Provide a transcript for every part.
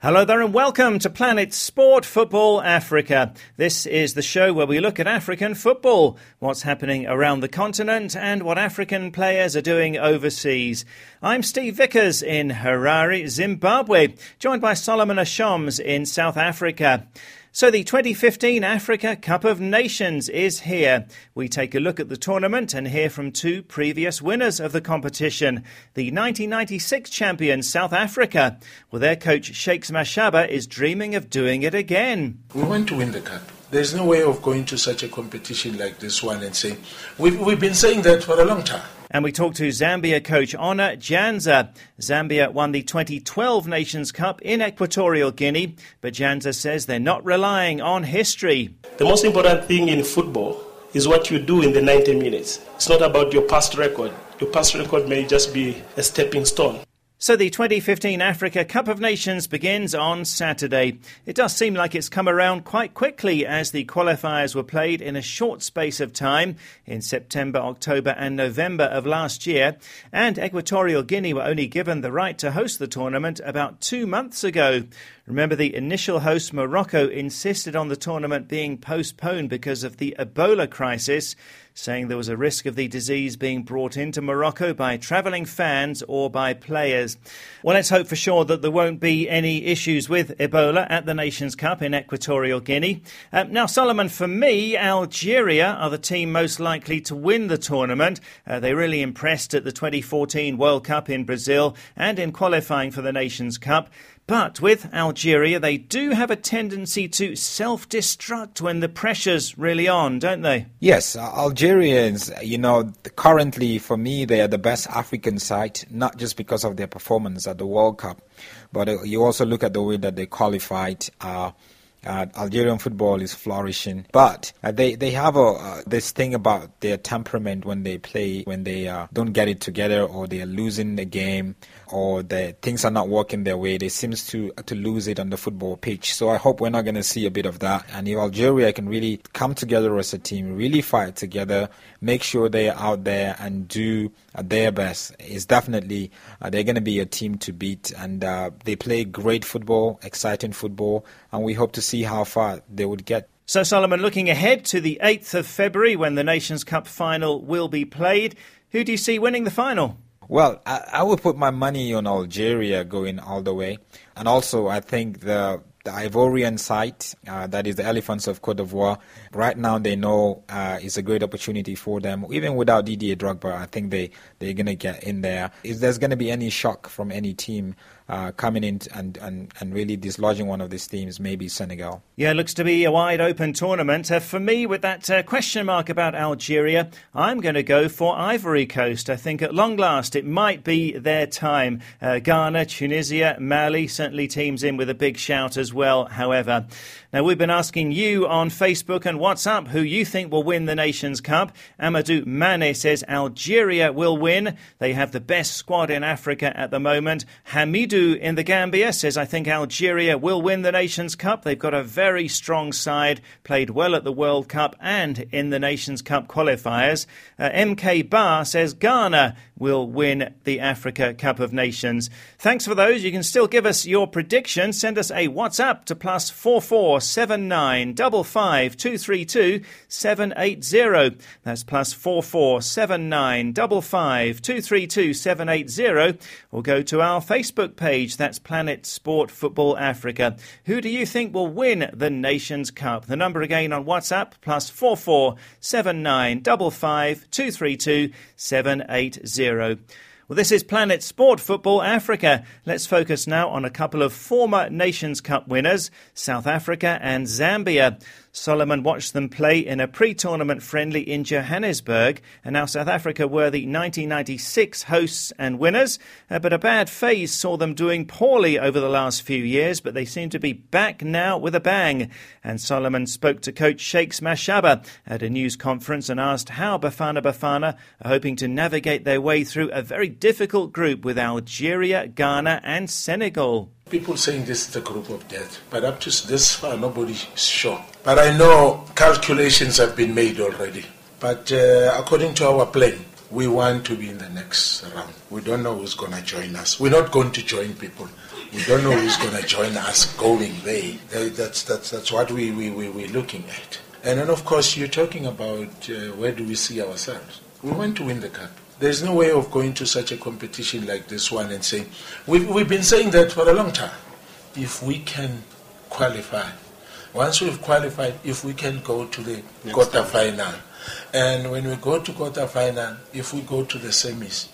Hello there and welcome to Planet Sport Football Africa. This is the show where we look at African football, what's happening around the continent and what African players are doing overseas. I'm Steve Vickers in Harare, Zimbabwe, joined by Solomon Ashoms in South Africa. So the 2015 Africa Cup of Nations is here. We take a look at the tournament and hear from two previous winners of the competition. The 1996 champion South Africa, well their coach Shakes Mashaba is dreaming of doing it again. We want to win the cup. There's no way of going to such a competition like this one and saying, we've, we've been saying that for a long time. And we talked to Zambia coach Honour Janza. Zambia won the 2012 Nations Cup in Equatorial Guinea, but Janza says they're not relying on history. The most important thing in football is what you do in the 90 minutes. It's not about your past record. Your past record may just be a stepping stone. So the 2015 Africa Cup of Nations begins on Saturday. It does seem like it's come around quite quickly as the qualifiers were played in a short space of time in September, October and November of last year. And Equatorial Guinea were only given the right to host the tournament about two months ago. Remember, the initial host, Morocco, insisted on the tournament being postponed because of the Ebola crisis, saying there was a risk of the disease being brought into Morocco by travelling fans or by players. Well, let's hope for sure that there won't be any issues with Ebola at the Nations Cup in Equatorial Guinea. Uh, now, Solomon, for me, Algeria are the team most likely to win the tournament. Uh, they really impressed at the 2014 World Cup in Brazil and in qualifying for the Nations Cup. But with Algeria, they do have a tendency to self destruct when the pressure's really on, don't they? Yes, Algerians, you know, currently for me, they are the best African side, not just because of their performance at the World Cup, but uh, you also look at the way that they qualified. Uh, uh, Algerian football is flourishing, but uh, they they have a uh, this thing about their temperament when they play, when they uh, don't get it together, or they are losing the game, or the things are not working their way. They seems to to lose it on the football pitch. So I hope we're not going to see a bit of that. And if Algeria can really come together as a team, really fight together, make sure they are out there and do their best, it's definitely uh, they're going to be a team to beat. And uh, they play great football, exciting football, and we hope to see how far they would get. So, Solomon, looking ahead to the 8th of February when the Nations Cup final will be played, who do you see winning the final? Well, I, I would put my money on Algeria going all the way. And also, I think the the Ivorian side, uh, that is the Elephants of Cote d'Ivoire. Right now, they know uh, it's a great opportunity for them. Even without Didier Drogba, I think they, they're going to get in there. If there's going to be any shock from any team, uh, coming in and, and, and really dislodging one of these teams, maybe Senegal. Yeah, it looks to be a wide open tournament. Uh, for me, with that uh, question mark about Algeria, I'm going to go for Ivory Coast. I think at long last it might be their time. Uh, Ghana, Tunisia, Mali, certainly teams in with a big shout as well, however. Now, we've been asking you on Facebook and WhatsApp who you think will win the Nations Cup. Amadou Mane says Algeria will win. They have the best squad in Africa at the moment. Hamidou in the Gambia says, I think Algeria will win the Nations Cup. They've got a very strong side, played well at the World Cup and in the Nations Cup qualifiers. Uh, MK Bar says Ghana will win the Africa Cup of Nations. Thanks for those. You can still give us your prediction. Send us a WhatsApp to plus four four seven nine double five two three two seven eight zero. That's plus four four seven nine double five two three two seven eight zero. Or go to our Facebook page. That's Planet Sport Football Africa. Who do you think will win the Nations Cup? The number again on WhatsApp plus four four seven nine double five two three two seven eight zero. Well, this is Planet Sport Football Africa. Let's focus now on a couple of former Nations Cup winners, South Africa and Zambia. Solomon watched them play in a pre tournament friendly in Johannesburg, and now South Africa were the 1996 hosts and winners. Uh, but a bad phase saw them doing poorly over the last few years, but they seem to be back now with a bang. And Solomon spoke to coach Shakes Mashaba at a news conference and asked how Bafana Bafana are hoping to navigate their way through a very difficult group with Algeria, Ghana, and Senegal. People saying this is the group of death, but up to this far, nobody's sure. But I know calculations have been made already. But uh, according to our plan, we want to be in the next round. We don't know who's going to join us. We're not going to join people. We don't know who's going to join us going there. That's, that's, that's what we, we, we, we're looking at. And then, of course, you're talking about uh, where do we see ourselves. We want to win the cup. There's no way of going to such a competition like this one and saying, we've, we've been saying that for a long time. If we can qualify, once we've qualified, if we can go to the quarter final, and when we go to quarter final, if we go to the semis,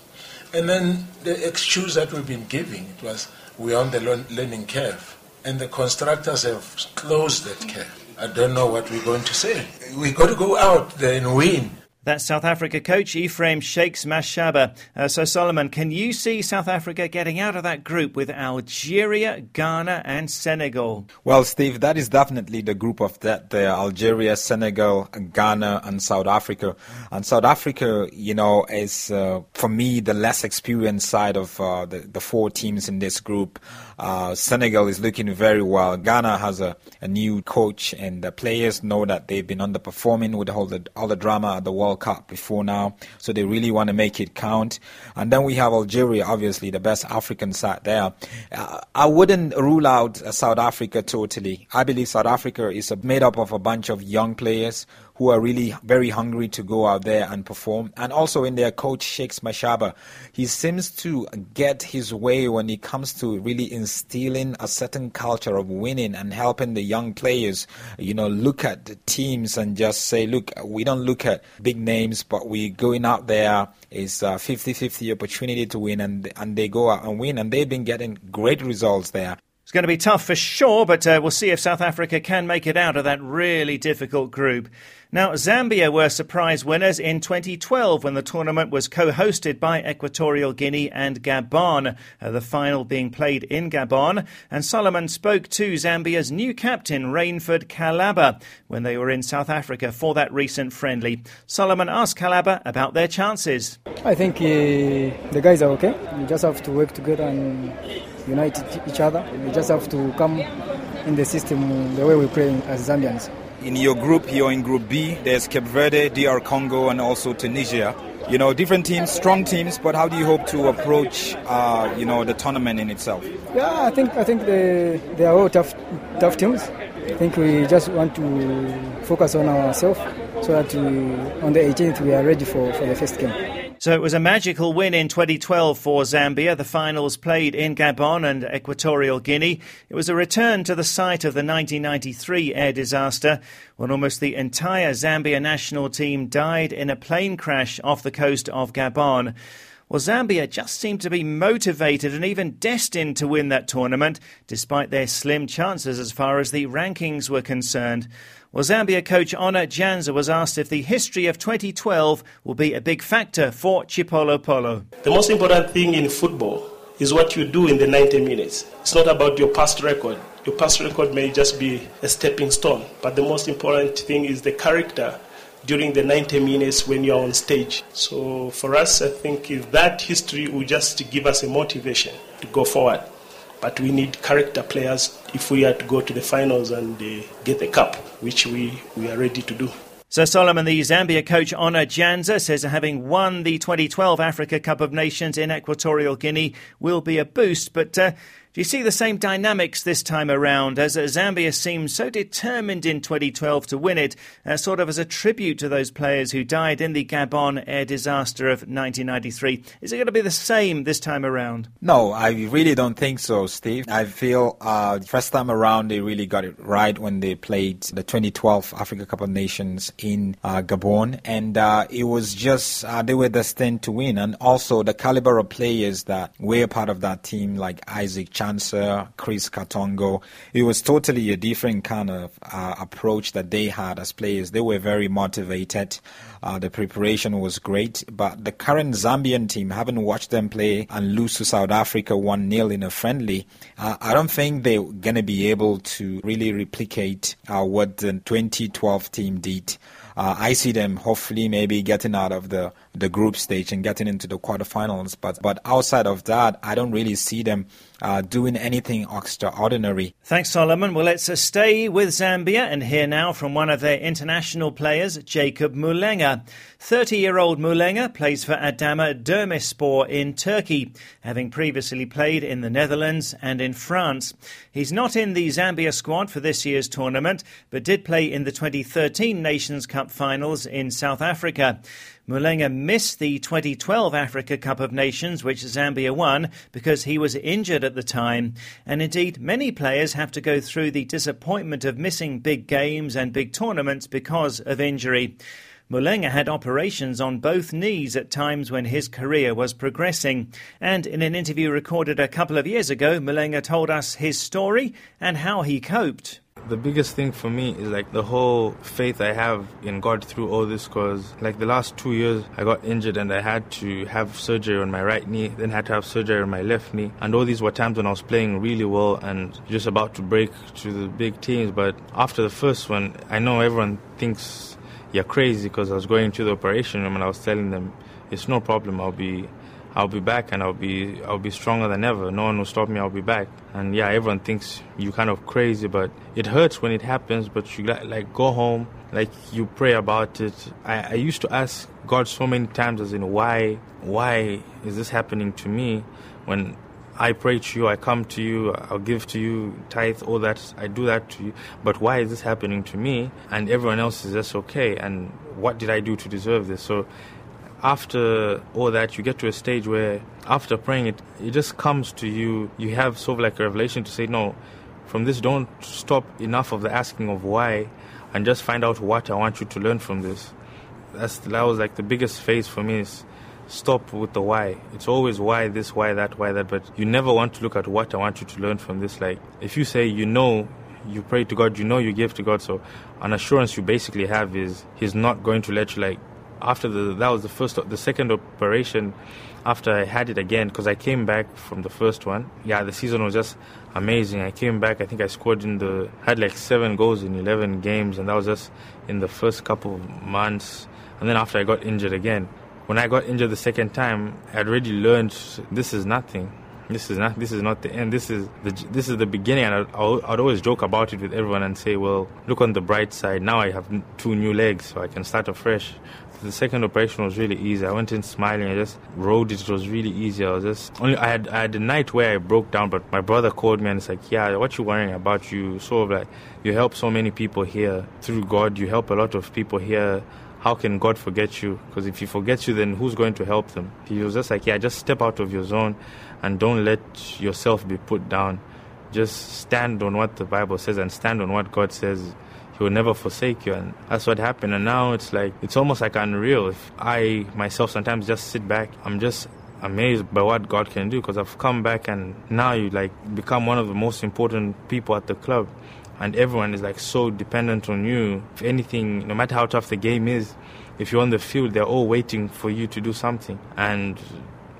and then the excuse that we've been giving it was we're on the learning curve, and the constructors have closed that curve. I don't know what we're going to say. We've got to go out there and win. That's South Africa coach Ephraim Shakes Mashaba. Uh, so, Solomon, can you see South Africa getting out of that group with Algeria, Ghana, and Senegal? Well, Steve, that is definitely the group of that there Algeria, Senegal, Ghana, and South Africa. And South Africa, you know, is uh, for me the less experienced side of uh, the, the four teams in this group. Uh, Senegal is looking very well. Ghana has a, a new coach, and the players know that they've been underperforming with all the, all the drama at the World Cup before now, so they really want to make it count. And then we have Algeria, obviously the best African side there. Uh, I wouldn't rule out South Africa totally. I believe South Africa is made up of a bunch of young players who are really very hungry to go out there and perform. And also in their coach, Shakes Mashaba, he seems to get his way when it comes to really instilling a certain culture of winning and helping the young players, you know, look at the teams and just say, look, we don't look at big names, but we're going out there is a 50-50 opportunity to win and, and they go out and win. And they've been getting great results there. It's going to be tough for sure, but uh, we'll see if South Africa can make it out of that really difficult group. Now, Zambia were surprise winners in 2012 when the tournament was co hosted by Equatorial Guinea and Gabon, uh, the final being played in Gabon. And Solomon spoke to Zambia's new captain, Rainford Kalaba, when they were in South Africa for that recent friendly. Solomon asked Kalaba about their chances. I think uh, the guys are okay. We just have to work together and unite each other. We just have to come in the system the way we play as Zambians. In your group, you're in Group B. There's Cape Verde, DR Congo, and also Tunisia. You know, different teams, strong teams. But how do you hope to approach, uh, you know, the tournament in itself? Yeah, I think I think they they are all tough tough teams. I think we just want to focus on ourselves so that we, on the 18th we are ready for, for the first game. So it was a magical win in 2012 for Zambia. The finals played in Gabon and Equatorial Guinea. It was a return to the site of the 1993 air disaster when almost the entire Zambia national team died in a plane crash off the coast of Gabon. Well, Zambia just seemed to be motivated and even destined to win that tournament, despite their slim chances as far as the rankings were concerned. Well, Zambia coach Honour Janza was asked if the history of 2012 will be a big factor for Chipolopolo. The most important thing in football is what you do in the 90 minutes. It's not about your past record. Your past record may just be a stepping stone, but the most important thing is the character during the 90 minutes when you're on stage. So for us, I think that history will just give us a motivation to go forward. But we need character players if we are to go to the finals and uh, get the cup, which we, we are ready to do. So Solomon, the Zambia coach Honour Janza, says having won the 2012 Africa Cup of Nations in Equatorial Guinea will be a boost, but uh, do you see the same dynamics this time around as Zambia seemed so determined in 2012 to win it, uh, sort of as a tribute to those players who died in the Gabon air disaster of 1993? Is it going to be the same this time around? No, I really don't think so, Steve. I feel uh, first time around they really got it right when they played the 2012 Africa Cup of Nations in uh, Gabon, and uh, it was just uh, they were destined to win, and also the caliber of players that were part of that team, like Isaac. Chansa, Chris Katongo. It was totally a different kind of uh, approach that they had as players. They were very motivated. Uh, the preparation was great, but the current Zambian team, having watched them play and lose to South Africa 1 0 in a friendly, uh, I don't think they're going to be able to really replicate uh, what the 2012 team did. Uh, I see them hopefully maybe getting out of the the group stage and getting into the quarterfinals. But but outside of that, I don't really see them uh, doing anything extraordinary. Thanks, Solomon. Well, let's uh, stay with Zambia and hear now from one of their international players, Jacob Mulenga. 30 year old Mulenga plays for Adana Demirspor in Turkey, having previously played in the Netherlands and in France. He's not in the Zambia squad for this year's tournament, but did play in the 2013 Nations Cup finals in South Africa. Mulenga missed the 2012 Africa Cup of Nations, which Zambia won, because he was injured at the time. And indeed, many players have to go through the disappointment of missing big games and big tournaments because of injury. Mulenga had operations on both knees at times when his career was progressing. And in an interview recorded a couple of years ago, Mulenga told us his story and how he coped. The biggest thing for me is like the whole faith I have in God through all this cause like the last two years I got injured and I had to have surgery on my right knee, then had to have surgery on my left knee. And all these were times when I was playing really well and just about to break to the big teams. But after the first one, I know everyone thinks you're crazy because I was going to the operation room and I was telling them it's no problem, I'll be I'll be back and I'll be I'll be stronger than ever. No one will stop me. I'll be back. And yeah, everyone thinks you kind of crazy, but it hurts when it happens. But you like go home, like you pray about it. I, I used to ask God so many times, as in why why is this happening to me? When I pray to you, I come to you, I'll give to you tithe, all that. I do that to you. But why is this happening to me? And everyone else is just okay. And what did I do to deserve this? So after all that, you get to a stage where after praying it, it just comes to you. You have sort of like a revelation to say, no, from this, don't stop enough of the asking of why and just find out what I want you to learn from this. That's, that was like the biggest phase for me is stop with the why. It's always why this, why that, why that, but you never want to look at what I want you to learn from this. Like, if you say you know, you pray to God, you know you give to God, so an assurance you basically have is He's not going to let you like after the that was the first the second operation after I had it again because I came back from the first one. Yeah, the season was just amazing. I came back. I think I scored in the had like seven goals in eleven games, and that was just in the first couple of months. And then after I got injured again, when I got injured the second time, I had already learned this is nothing. This is not. This is not the end. This is the. This is the beginning. And I'd, I'd always joke about it with everyone and say, "Well, look on the bright side. Now I have two new legs, so I can start afresh." The second operation was really easy. I went in smiling. I just rode it. It was really easy. I was just only. I had I had a night where I broke down, but my brother called me and it's like, "Yeah, what you worrying about? You sort of like you help so many people here through God. You help a lot of people here." How can God forget you? Because if He forgets you, then who's going to help them? He was just like, yeah, just step out of your zone and don't let yourself be put down. Just stand on what the Bible says and stand on what God says. He will never forsake you. And that's what happened. And now it's like, it's almost like unreal. If I myself sometimes just sit back, I'm just amazed by what God can do because I've come back and now you like become one of the most important people at the club and everyone is like so dependent on you. If anything, no matter how tough the game is, if you're on the field, they're all waiting for you to do something, and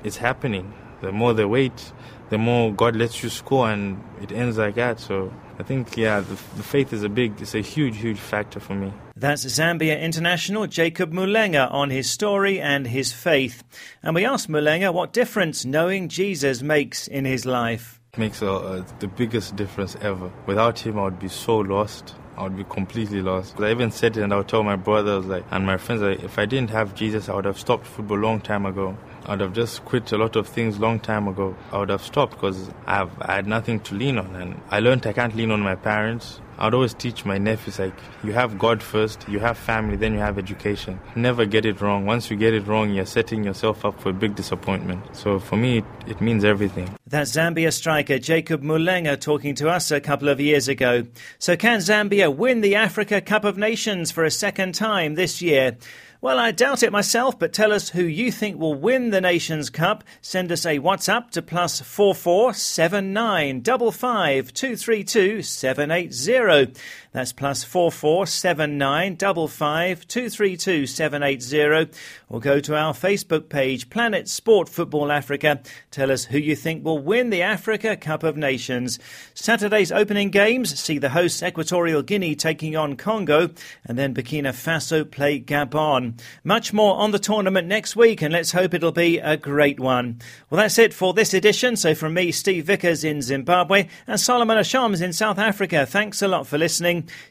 it's happening. The more they wait, the more God lets you score, and it ends like that. So I think, yeah, the, the faith is a big, it's a huge, huge factor for me. That's Zambia international Jacob Mulenga on his story and his faith. And we asked Mulenga what difference knowing Jesus makes in his life makes a, a, the biggest difference ever. Without him, I would be so lost. I would be completely lost. I even said it and I would tell my brothers like, and my friends like, if I didn't have Jesus, I would have stopped football a long time ago. I would have just quit a lot of things long time ago. I would have stopped because I, had nothing to lean on. And I learned I can't lean on my parents. I'd always teach my nephews like you have God first, you have family, then you have education. Never get it wrong. Once you get it wrong, you're setting yourself up for a big disappointment. So for me, it, it means everything. That Zambia striker Jacob Mulenga talking to us a couple of years ago. So can Zambia win the Africa Cup of Nations for a second time this year? Well, I doubt it myself, but tell us who you think will win the Nations Cup. Send us a WhatsApp to plus four four seven nine double five two three two seven eight zero. That's plus four four seven nine double five two three two seven eight zero. Or go to our Facebook page, Planet Sport Football Africa. Tell us who you think will win the Africa Cup of Nations. Saturday's opening games see the hosts Equatorial Guinea taking on Congo, and then Burkina Faso play Gabon. Much more on the tournament next week, and let's hope it'll be a great one. Well, that's it for this edition. So, from me, Steve Vickers in Zimbabwe, and Solomon Ashoms in South Africa, thanks a lot for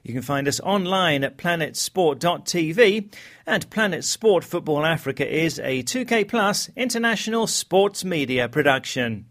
You can find us online at planetsport.tv. And Planet Sport Football Africa is a 2K Plus international sports media production.